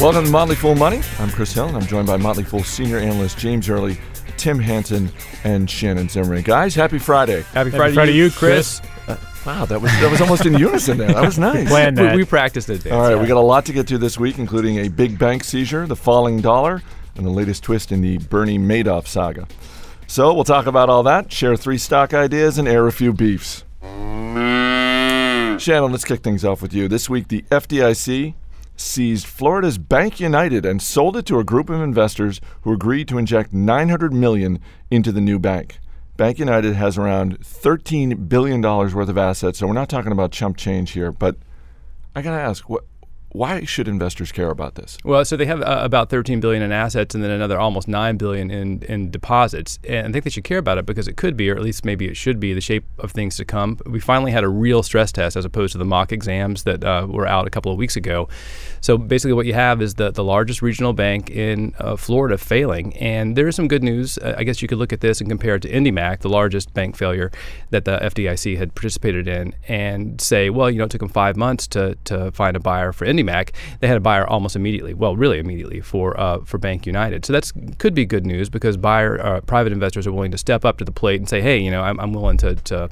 Welcome to Motley Fool Money. I'm Chris Hill, and I'm joined by Motley Fool senior analyst James Early, Tim Hanson, and Shannon Zimmerman. Guys, happy Friday. Happy Friday, Friday to you, Chris. Uh, wow, that was that was almost in unison there. That was nice. Planned that. We, we practiced it. All right, yeah. we got a lot to get to this week, including a big bank seizure, the falling dollar, and the latest twist in the Bernie Madoff saga. So we'll talk about all that, share three stock ideas, and air a few beefs. Shannon, let's kick things off with you. This week, the FDIC seized Florida's BankUnited and sold it to a group of investors who agreed to inject 900 million into the new bank. BankUnited has around 13 billion dollars worth of assets, so we're not talking about chump change here, but I got to ask, what why should investors care about this? Well, so they have uh, about 13 billion in assets and then another almost 9 billion in in deposits. And I think they should care about it because it could be or at least maybe it should be the shape of things to come. We finally had a real stress test as opposed to the mock exams that uh, were out a couple of weeks ago. So basically what you have is the the largest regional bank in uh, Florida failing. And there is some good news. Uh, I guess you could look at this and compare it to IndyMac, the largest bank failure that the FDIC had participated in and say, well, you know, it took them 5 months to to find a buyer for Indy Mac, they had a buyer almost immediately. Well, really immediately for uh, for BankUnited. So that's could be good news because buyer uh, private investors are willing to step up to the plate and say, hey, you know, I'm, I'm willing to, to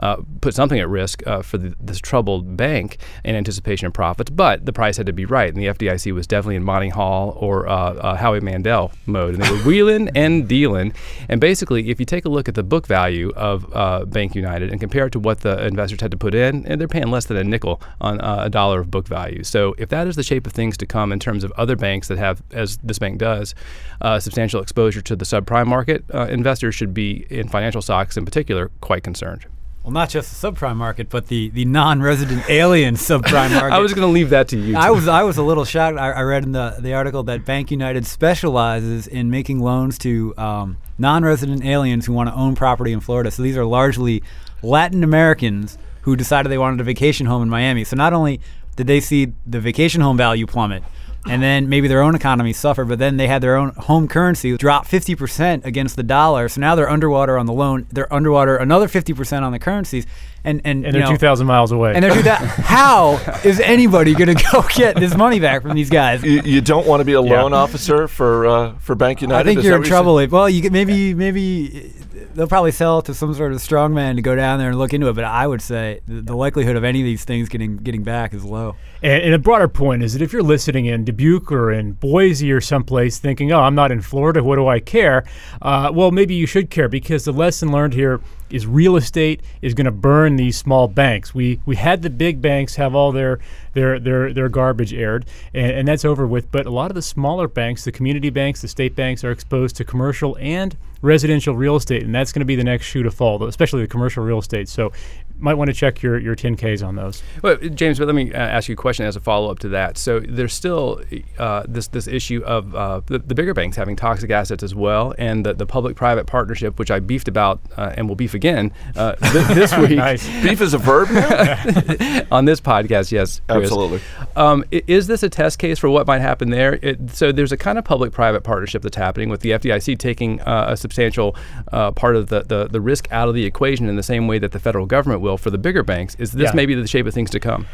uh, put something at risk uh, for the, this troubled bank in anticipation of profits. But the price had to be right, and the FDIC was definitely in Monty Hall or uh, uh, Howie Mandel mode, and they were wheeling and dealing. And basically, if you take a look at the book value of BankUnited and compare it to what the investors had to put in, and they're paying less than a nickel on a dollar of book value. So if that is the shape of things to come in terms of other banks that have, as this bank does, uh, substantial exposure to the subprime market, uh, investors should be in financial stocks in particular quite concerned. Well, not just the subprime market, but the, the non-resident alien subprime market. I was going to leave that to you. I was I was a little shocked. I, I, read in the, the article that BankUnited specializes in making loans to um, non-resident aliens who want to own property in Florida. So these are largely Latin Americans who decided they wanted a vacation home in Miami. So not only did they see the vacation home value plummet? And then maybe their own economy suffered, but then they had their own home currency drop 50% against the dollar. So now they're underwater on the loan. They're underwater another 50% on the currencies. And, and, and they're 2,000 miles away. And they're 2,000. how is anybody going to go get this money back from these guys? You, you don't want to be a loan yeah. officer for uh, for BankUnited? I think is you're in trouble. If, well, you could maybe maybe they'll probably sell it to some sort of strongman to go down there and look into it. But I would say the, the likelihood of any of these things getting getting back is low. And, and, a broader point is that if you're listening in Dubuque or in Boise or someplace thinking, oh, I'm not in Florida, what do I care? Uh, well, maybe you should care because the lesson learned here is real estate is going to burn these small banks. We we had the big banks have all their their their, their garbage aired, and, and that's over with. But a lot of the smaller banks, the community banks, the state banks, are exposed to commercial and residential real estate, and that's going to be the next shoe to fall, especially the commercial real estate. So might want to check your, your 10Ks on those. Well, James, but let me uh, ask you a question as a follow up to that. So there's still uh, this this issue of uh, the, the, bigger banks having toxic assets as well, and the, the public private partnership, which I beefed about uh, and will beef again uh, th- this week. Beef is a verb on this podcast, yes. Chris. Absolutely. Um, is this a test case for what might happen there? It, so there's a kind of public private partnership that's happening with the FDIC taking uh, a substantial part of the, the, the risk out of the equation in the same way that the federal government will for the bigger banks. Is this yeah. maybe the shape of things to come?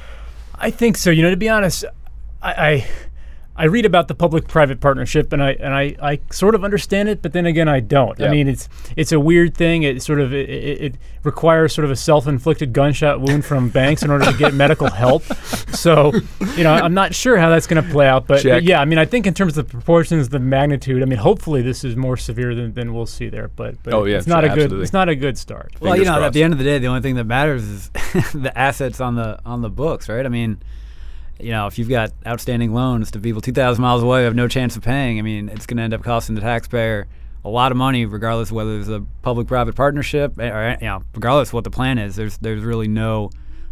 I think so. You know, to be honest, I, I I read about the public-private partnership, and I and I, I sort of understand it, but then again, I don't. I mean, it's it's a weird thing. It sort of it, it, requires sort of a self-inflicted gunshot wound from banks in order to get medical help. So, you know, I'm not sure how that's going to play out, but, but, yeah, I mean, I think in terms of the proportions, the magnitude. I mean, hopefully, this is more severe than, than we'll see there. But, but oh yeah, it's not a good it's not a good start. Well, Fingers you know, crossed. at the end of the day, the only thing that matters is the assets on the on the books, right? I mean you know, if you've got outstanding loans to people 2,000 miles away who have no chance of paying, I mean, it's going to end up costing the taxpayer a lot of money, regardless of whether it's a public-private partnership eh, or you know, regardless of what the plan is. There's there's really no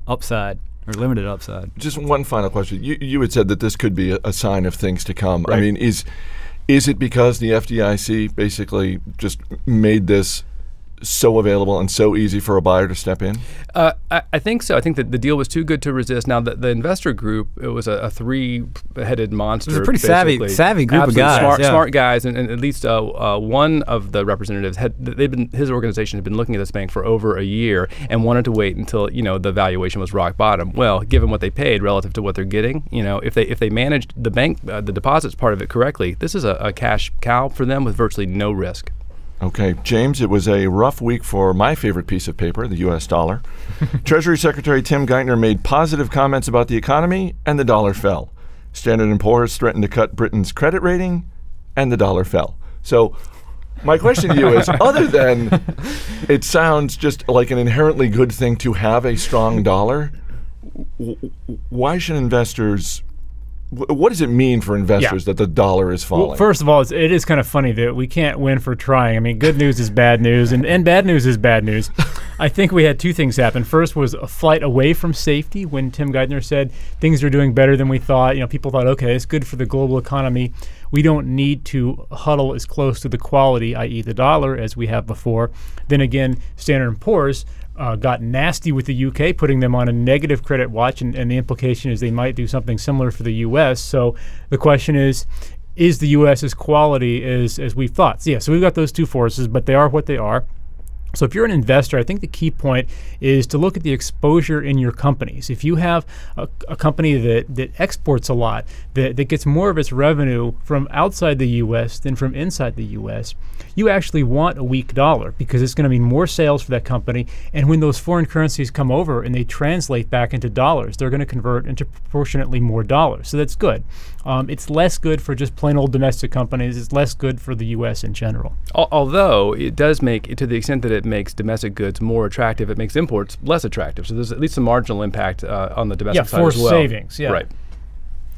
upside or limited upside. Just one final question. You you had said that this could be a, a sign of things to come. Right. I mean, is is it because the FDIC basically just made this so available and so easy for a buyer to step in? Uh, I, I, think so. I think that the deal was too good to resist. Now, the, the investor group, it was a, a three-headed monster. It was a pretty savvy, savvy group Absolutely of guys. Smart, yeah. smart guys, and, and at least uh, uh, one of the representatives had they've been his organization had been looking at this bank for over a year and wanted to wait until you know the valuation was rock bottom. Well, given what they paid relative to what they're getting, you know, if they if they managed the bank uh, the deposits part of it correctly, this is a, a cash cow for them with virtually no risk. Okay, James, it was a rough week for my favorite piece of paper, the U.S. dollar. Treasury Secretary Tim Geithner made positive comments about the economy, and the dollar fell. Standard & Poor's threatened to cut Britain's credit rating, and the dollar fell. So, my question to you is: other than it sounds just like an inherently good thing to have a strong dollar, why should investors? What does it mean for investors yeah. that the dollar is falling? Well, first of all, it's, it is kind of funny that we can't win for trying. I mean, good news is bad news, and, and bad news is bad news. I think we had two things happen. First was a flight away from safety when Tim Geithner said things are doing better than we thought. You know, people thought, okay, it's good for the global economy. We don't need to huddle as close to the quality, i.e., the dollar, as we have before. Then again, Standard & Poor's uh, got nasty with the UK, putting them on a negative credit watch, and, and the implication is they might do something similar for the US. So the question is, is the U.S. as quality as as we thought? So yeah, so we've got those two forces, but they are what they are. So, if you're an investor, I think the key point is to look at the exposure in your companies. If you have a, a, company that, that exports a lot, that, that gets more of its revenue from outside the U.S. than from inside the U.S., you actually want a weak dollar because it's going to mean more sales for that company. And when those foreign currencies come over and they translate back into dollars, they're going to convert into proportionately more dollars. So, that's good. Um, it's less good for just plain old domestic companies. It's less good for the U.S. in general. Although it does make, to the extent that it makes domestic goods more attractive, it makes imports less attractive. So there's at least a marginal impact uh, on the domestic yeah, side as well. savings. Yeah, right.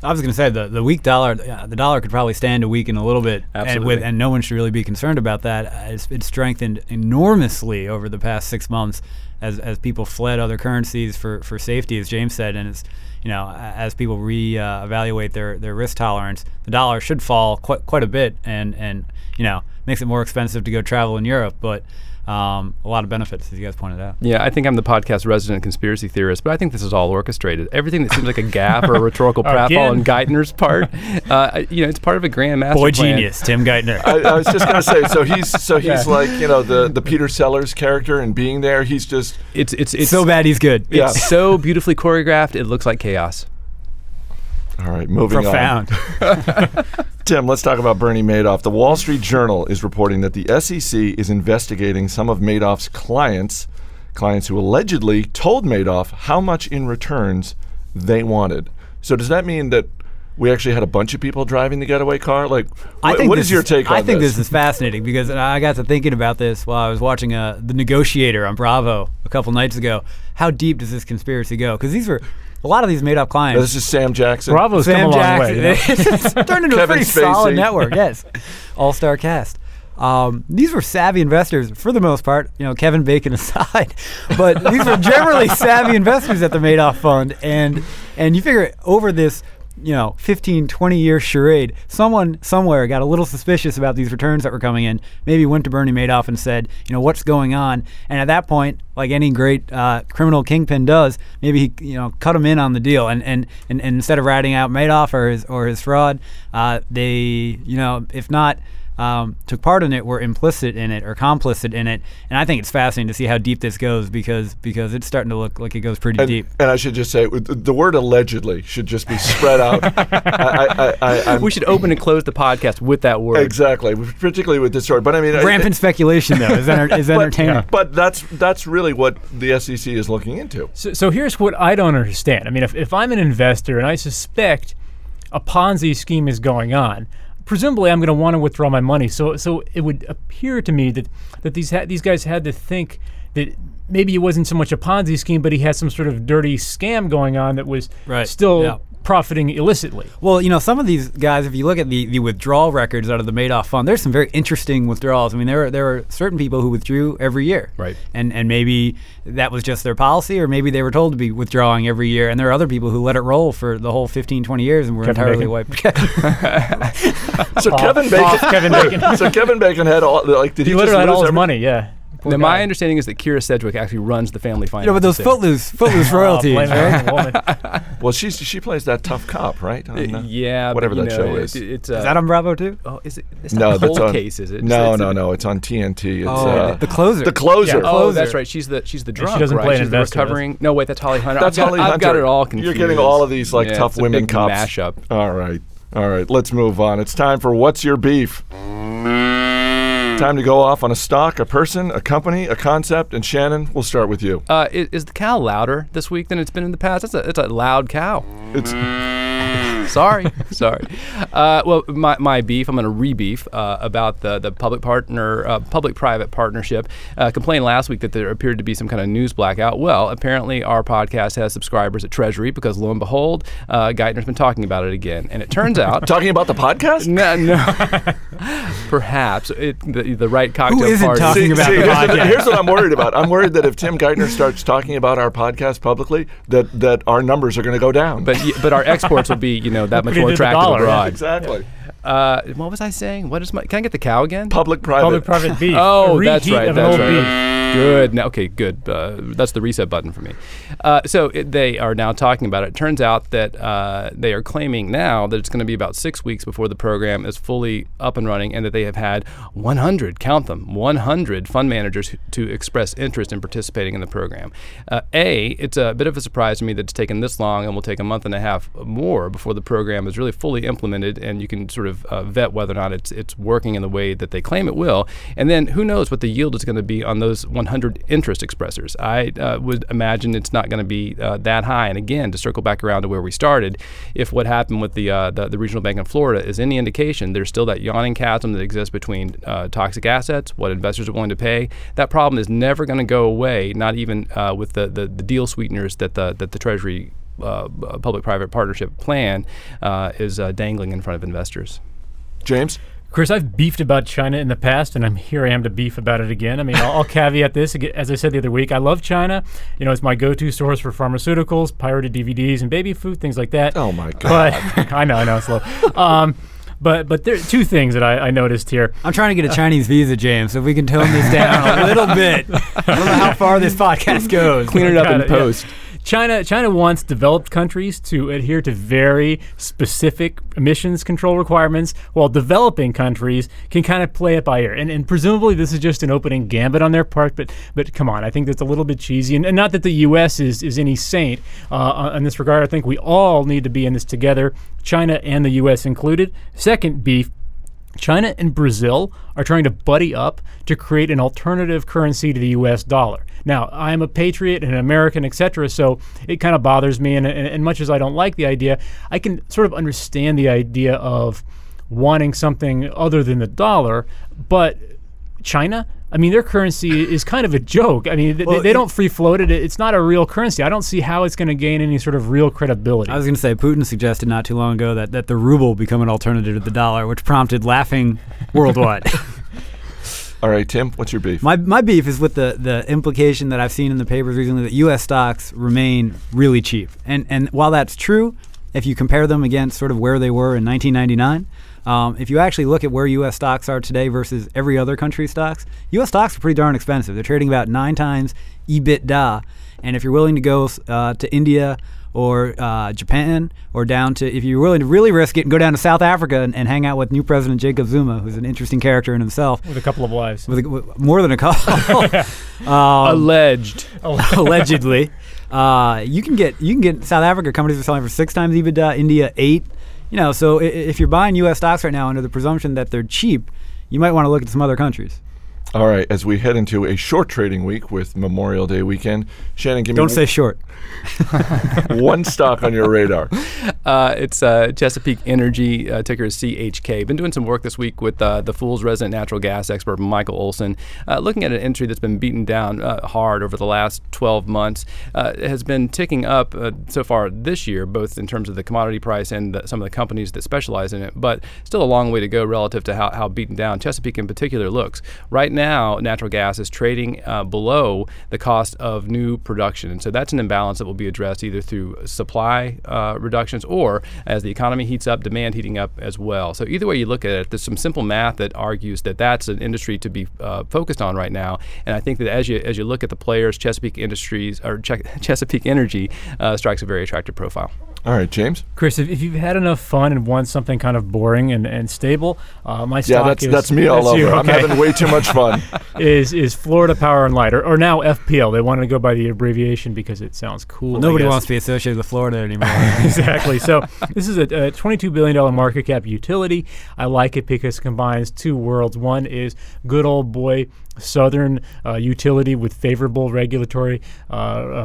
I was going to say the the weak dollar, uh, the dollar could probably stand to weaken a little bit, Absolutely. and, with, and no one should really be concerned about that. Uh, it's, it's strengthened enormously over the past six months as as people fled other currencies for, for safety, as James said, and it's you know as people re-evaluate uh, their their risk tolerance, the dollar should fall quite quite a bit, and and you know makes it more expensive to go travel in Europe, but um, a lot of benefits, as you guys pointed out. Yeah, I think I'm the podcast resident conspiracy theorist, but I think this is all orchestrated. Everything that seems like a gaffe or a rhetorical pratfall on Geithner's part, uh, you know, it's part of a grand master Boy plan. genius, Tim Geithner. I, I was just gonna say, so he's so he's yeah. like you know the the Peter Sellers character, and being there, he's just it's it's it's so bad he's good. It's so beautifully choreographed, it looks like chaos. All right, moving Profound. on. Tim, let's talk about Bernie Madoff. The Wall Street Journal is reporting that the SEC is investigating some of Madoff's clients, clients who allegedly told Madoff how much in returns they wanted. So does that mean that we actually had a bunch of people driving the getaway car? Like, I wh- think what is your take on this? I think this? this is fascinating because I got to thinking about this while I was watching uh, The Negotiator on Bravo a couple nights ago. How deep does this conspiracy go? Because these were a lot of these Madoff clients. This is Sam Jackson. Bravo's Sam come a long Jackson. way. you know? it's turned into a pretty Spacey. solid network. Yes, all star cast. Um, these were savvy investors for the most part, you know, Kevin Bacon aside, but these were generally savvy investors at the Madoff Fund, and and you figure over this you know 15 20 year charade someone somewhere got a little suspicious about these returns that were coming in. Maybe went to bernie madoff and said you know what's going on? And at that point like any great uh, criminal kingpin does maybe he you know cut him in on the deal. And and, and, instead of ratting out madoff or his or his fraud uh, they you know if not um, took part in it were implicit in it or complicit in it, and I think it's fascinating to see how deep this goes because because it's starting to look like it goes pretty and, deep. And I should just say the the word allegedly should just be spread out. I, I, I, we should open and close the podcast with that word. Exactly, particularly with this story. But I mean, rampant speculation though is, enter- is entertaining. But, but, that's that's really what the SEC is looking into. So, so here's what I don't understand. I mean, if, if I'm an investor and I suspect a Ponzi scheme is going on, presumably I'm going to want to withdraw my money. So so it would appear to me that that these ha- these guys had to think that maybe it wasn't so much a Ponzi scheme, but he had some sort of dirty scam going on that was Right. still Yeah. Profiting illicitly. Well, you know, some of these guys, if you look at the, the withdrawal records out of the Madoff Fund, there's some very interesting withdrawals. I mean, there were, there were certain people who withdrew every year. Right. And, and maybe that was just their policy, or maybe they were told to be withdrawing every year. And there are other people who let it roll for the whole 15, 20 years and were Kevin entirely Bacon. wiped. So Kevin Bacon, Kevin Bacon. so Kevin Bacon had all like did he, He just literally had lose all his every- money. Yeah. Now, my understanding is that Kyra Sedgwick actually runs the family You finance. know, but those thing. footloose, footloose Oh, royalties, blame right? woman. Well, she's she plays that tough cop, right? On, Uh, yeah, whatever you that know, show it- is. it's uh, Is that on Bravo too? Oh, is it? It's no, not that's cold on. case, is it? No, It's- no, it's- no. It's on TNT. It's Oh, uh, the closer. the closer. Yeah. Oh, that's right. She's the she's the drunk. She doesn't right? play an she's the investor, recovering. No, wait, that's Holly Hunter. That's I've got, Holly I've got it all confused. You're getting all of these like tough women cops. mashup. All right, all right. Let's move on. It's time for what's your beef. Time to go off on a stock, a person, a company, a concept, and Shannon, we'll start with you. Uh, is, is the cow louder this week than it's been in the past? That's a it's a loud cow. It's sorry, sorry. Uh, well, my, my beef, I'm going to re-beef uh, about the the public partner, uh, public-private partnership. Uh, complained last week that there appeared to be some kind of news blackout. Well, apparently our podcast has subscribers at Treasury because lo and behold, uh, Geithner's been talking about it again, and it turns out. talking about the podcast. No, no. Perhaps it, the, the right cocktail isn't party. talking about the here's, podcast? here's what I'm worried about. I'm worried that if Tim Geithner starts talking about our podcast publicly, that that our numbers are going to go down. But but our exports will be you know that much more attractive dollar, yeah. abroad. exactly. Uh, what was I saying? What is my? Can I get the cow again? Public-private. Public-private beef. Oh, A that's right. That's right. beef. Good. Now, okay, good. Uh, that's the reset button for me. Uh, so it, they are now talking about it. it Turns out that uh, they are claiming now that it's going to be about six weeks before the program is fully up and running, and that they have had 100, count them, 100 fund managers who, to express interest in participating in the program. Uh, a, it's a bit of a surprise to me that it's taken this long, and will take a month and a half more before the program is really fully implemented, and you can sort of uh, vet whether or not it's it's working in the way that they claim it will. And then who knows what the yield is going to be on those 100 interest expressors. I uh, would imagine it's not going to be uh, that high. And again, to circle back around to where we started, if what happened with the, uh, the, the regional bank in Florida is any indication, there's still that yawning chasm that exists between uh, toxic assets, what investors are willing to pay. That problem is never going to go away, not even uh, with the, the, the deal sweeteners that the, that the Treasury uh, public-private partnership plan uh, is uh, dangling in front of investors. James. Chris, I've beefed about China in the past, and I'm here I am to beef about it again. I mean, I'll, I'll caveat this as I said the other week. I love China. You know, it's my go-to source for pharmaceuticals, pirated DVDs, and baby food, things like that. Oh my God. But I know, I know, it's low. Um, but but there are two things that I, I noticed here. I'm trying to get a Chinese visa, James. So if we can tone this down a little bit, I don't know how far this podcast goes. Clean it up in post. yeah. China China wants developed countries to adhere to very specific emissions control requirements, while developing countries can kind of play it by ear. And, and presumably this is just an opening gambit on their part, but but come on, I think that's a little bit cheesy. And, and not that the U.S. is is any saint uh, in this regard. I think we all need to be in this together, China and the U.S. included. Second beef. China and Brazil are trying to buddy up to create an alternative currency to the US dollar. Now, I am a patriot and an American, etc., so it kind of bothers me. And, and, and much as I don't like the idea, I can sort of understand the idea of wanting something other than the dollar. But China, I mean, their currency is kind of a joke. I mean, th- Well, they, it- don't free float it. It's not a real currency. I don't see how it's going to gain any sort of real credibility. I was going to say, Putin suggested not too long ago that, that the ruble become an alternative to the dollar, which prompted laughing worldwide. All right, Tim. What's your beef? my, my beef is with the, the implication that I've seen in the papers recently that U.S. stocks remain really cheap. And, and while that's true, if you compare them against sort of where they were in 1999, um, if you actually look at where U.S. stocks are today versus every other country's stocks, U.S. stocks are pretty darn expensive. They're trading about nine times EBITDA. And if you're willing to go uh, to India or uh, Japan or down to, if you're willing to really risk it and go down to South Africa and, and hang out with new President Jacob Zuma, who's an interesting character in himself, with a couple of wives. with, a, with more than a couple, um, Alleged. allegedly. Uh, you can get you can get South Africa companies are selling for six times EBITDA, India eight. You know, so if you're buying U.S. stocks right now under the presumption that they're cheap, you might want to look at some other countries. All right, as we head into a short trading week with Memorial Day weekend, Shannon, give me Don't say short. one stock on your radar. Uh, it's uh, Chesapeake Energy, uh, ticker is CHK. Been doing some work this week with uh, the Fool's resident natural gas expert, Michael Olson, uh, looking at an entry that's been beaten down uh, hard over the last 12 months. Uh, it has been ticking up uh, so far this year, both in terms of the commodity price and the, some of the companies that specialize in it, but still a long way to go relative to how, how beaten down Chesapeake in particular looks. Right now, natural gas is trading uh, below the cost of new production, and so that's an imbalance that will be addressed either through supply uh, reductions or as the economy heats up, demand heating up as well. So either way you look at it, there's some simple math that argues that that's an industry to be uh, focused on right now. And I think that as you as you look at the players, Chesapeake Industries or Chesapeake Energy uh, strikes a very attractive profile. All right, James. Chris, if, if, you've had enough fun and want something kind of boring and, and stable, uh, my stock yeah, that's, is that's me all that's over. You, okay. I'm having way too much fun. is is Florida Power and Light, or, or, now FPL? They wanted to go by the abbreviation because it sounds cool. Well, nobody wants to be associated with Florida anymore. exactly. So this is a, a 22 billion dollar market cap utility. I like it because it combines two worlds. One is good old boy southern uh, utility with favorable regulatory uh,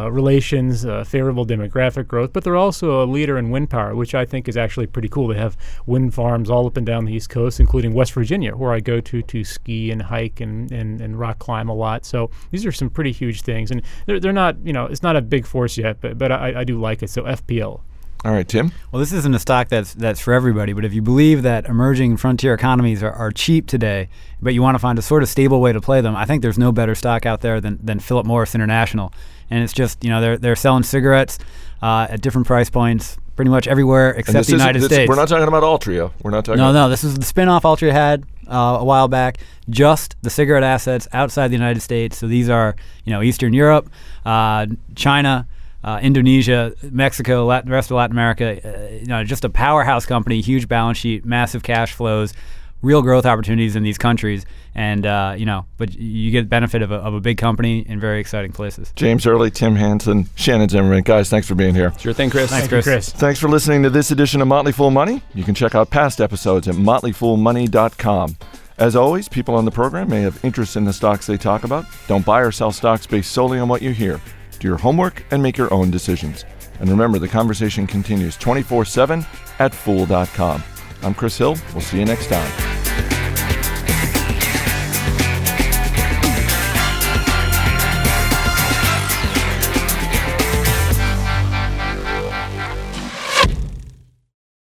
uh, relations, uh, favorable demographic growth, but they're also a leader in wind power, which I think is actually pretty cool. They have wind farms all up and down the East Coast, including West Virginia, where I go to to ski and hike and, and, and rock climb a lot. So these are some pretty huge things, and they're, they're not, you know, it's not a big force yet, but, but I, I do like it. So FPL. All right, Tim. Well, this isn't a stock that's that's for everybody, but if you believe that emerging frontier economies are, are cheap today, but you want to find a sort of stable way to play them, I think there's no better stock out there than, than Philip Morris International. And it's just you know they're they're selling cigarettes uh, at different price points pretty much everywhere except the United States. We're not talking about Altria. We're not talking. No, about no. This is the spinoff Altria had uh, a while back. Just the cigarette assets outside the United States. So these are you know Eastern Europe, uh, China uh, Indonesia, Mexico, Latin, the rest of Latin America. Uh, you know, just a powerhouse company, huge balance sheet, massive cash flows, real growth opportunities in these countries, and uh, you know, but you get the benefit of a, of a big company in very exciting places. James Early, Tim Hanson, Shannon Zimmerman, guys, thanks for being here. Sure thing, Chris. Thanks, Thank Chris. You, Chris. Thanks for listening to this edition of Motley Fool Money. You can check out past episodes at motleyfoolmoney.com. As always, people on the program may have interest in the stocks they talk about. Don't buy or sell stocks based solely on what you hear. Do your homework and make your own decisions. And remember, the conversation continues 24 7 at fool.com. I'm Chris Hill. We'll see you next time.